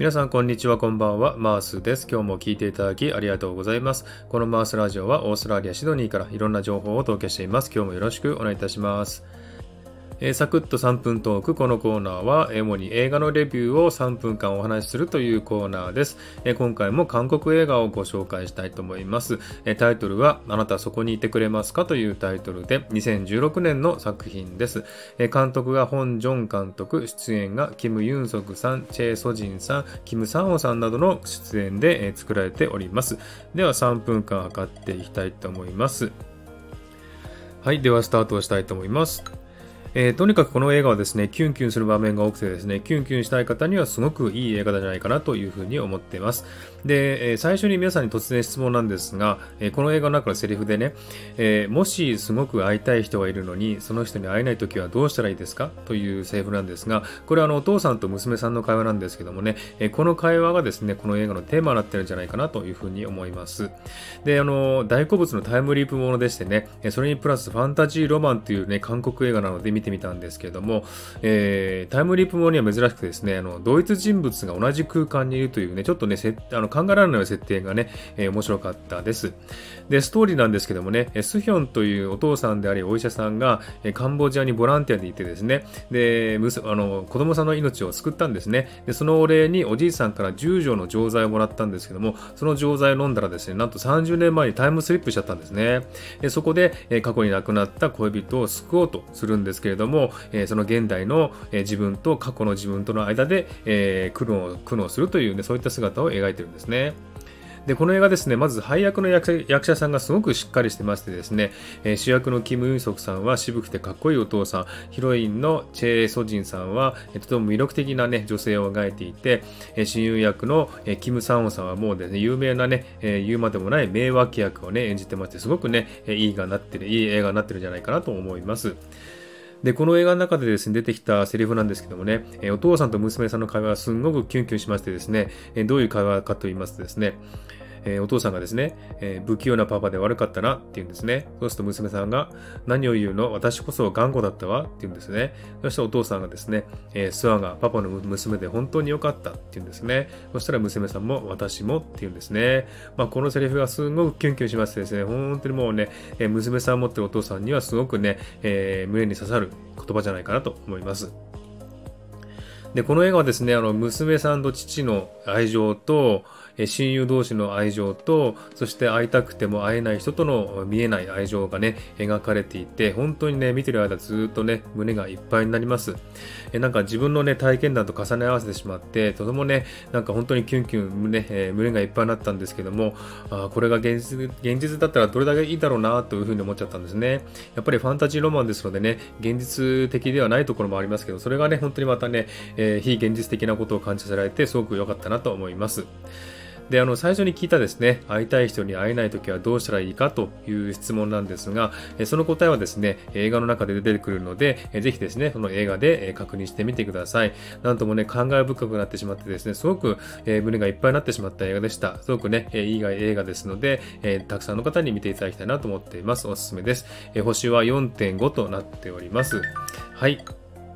皆さんこんにちはこんばんは。マースです。今日も聞いていただきありがとうございます。このマースラジオはオーストラリアシドニーからいろんな情報をお届けしています。今日もよろしくお願いいたします。えー、サクッと3分トーク。このコーナーは、主に映画のレビューを3分間お話しするというコーナーです。えー、今回も韓国映画をご紹介したいと思います。えー、タイトルは、あなたそこにいてくれますかというタイトルで、2016年の作品です。え監督がホン・ジョン監督、出演がキム・ユンソクさん、チェ・ソジンさん、キム・サンホさんなどの出演で、え作られております。では3分間測っていきたいと思います。はい、ではスタートしたいと思います。えー、とにかくこの映画はですね、キュンキュンする場面が多くてですね、キュンキュンしたい方にはすごくいい映画じゃないかなというふうに思っています。で、えー、最初に皆さんに突然質問なんですが、えー、この映画の中のセリフでね、えもしすごく会いたい人がいるのに、その人に会えない時はどうしたらいいですか？というセリフなんですが、これはあのお父さんと娘さんの会話なんですけどもね、えこの会話がですね、この映画のテーマになってるんじゃないかなというふうに思います。で、あの、大好物のタイムリープものでしてね、それにプラスファンタジーロマンというね、韓国映画なので見見てみたんですけれども、えー、タイムリープものには珍しくですね、あの、同一人物が同じ空間にいるというね、ちょっとね、あの考えられない設定がね、えー、面白かったです。で、ストーリーなんですけどもね、スヒョンというお父さんでありお医者さんが、カンボジアにボランティアでいてですね、で、あの子供さんの命を救ったんですね。で、そのお礼におじいさんから10錠の錠剤をもらったんですけども、その錠剤を飲んだらですね、なんと30年前にタイムスリップしちゃったんですね。でそこで、過去に亡くなった恋人を救おうとするんですけれども、えその現代の、え自分と過去の自分との間で、え苦悩苦悩するというね、そういった姿を描いてるんですね。で、この映画ですね、まず配役の役者さんがすごくしっかりしてましてですね、えー、主役のキム・ユンソクさんは渋くてかっこいいお父さん、ヒロインのチェ・ソジンさんは、えー、とても魅力的なね、女性を描いていて、えー、親友役の、えー、キム・サンオさんはもうですね、有名なね、えー、言うまでもない名脇役をね、演じてまして、すごくね、えー、いいがなってる、いい映画になってるんじゃないかなと思います。で、この映画の中でですね、出てきたセリフなんですけどもね、えお父さんと娘さんの会話がすんごくキュンキュンしましてですね、えどういう会話かと言いますとですね、えー、お父さんがですね、えー、不器用なパパで悪かったなって言うんですね。そうすると娘さんが、何を言うの？私こそ頑固だったわって言うんですね。そしてお父さんがですね、えー、スワがパパの娘で本当に良かったって言うんですね。そしたら娘さんも私もって言うんですね。まあ、このセリフがすごくキュンキュンしましてですね、本当にもうね、え娘さん持ってるお父さんにはすごくね、え胸に刺さる言葉じゃないかなと思います。で、この映画はですね、あの、娘さんと父の愛情と、親友同士の愛情と、そして会いたくても会えない人との見えない愛情がね、描かれていて、本当にね、見てる間ずっとね、胸がいっぱいになります。えなんか自分のね、体験談と重ね合わせてしまって、とてもね、なんか本当にキュンキュン胸、えー、胸がいっぱいになったんですけども、あこれが現実現実だったらどれだけいいだろうなというふうに思っちゃったんですね。やっぱりファンタジーロマンですのでね、現実的ではないところもありますけど、それがね、本当にまたね、えー、非現実的なことを感じさせられて、すごく良かったなと思います。で、あの、最初に聞いたですね、会いたい人に会えないときはどうしたらいいかという質問なんですが、その答えはですね、映画の中で出てくるので、ぜひですね、その映画で確認してみてください。なんともね、感慨深くなってしまってですね、すごく、胸がいっぱいになってしまった映画でした。すごくね、いい映画ですので、たくさんの方に見ていただきたいなと思っています。おすすめです。星は4.5となっております。はい。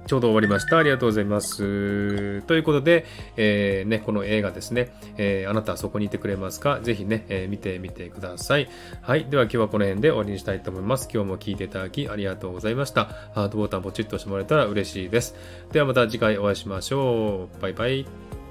ちょうど終わりました。ありがとうございます。ということで、えー、ね、この映画ですね、えー、あなたはそこにいてくれますか？ぜひね、えー、見てみてください。はい。では今日はこの辺で終わりにしたいと思います。今日も聴いていただきありがとうございました。ハートボタンポチッと押してもらえたら嬉しいです。ではまた次回お会いしましょう。バイバイ。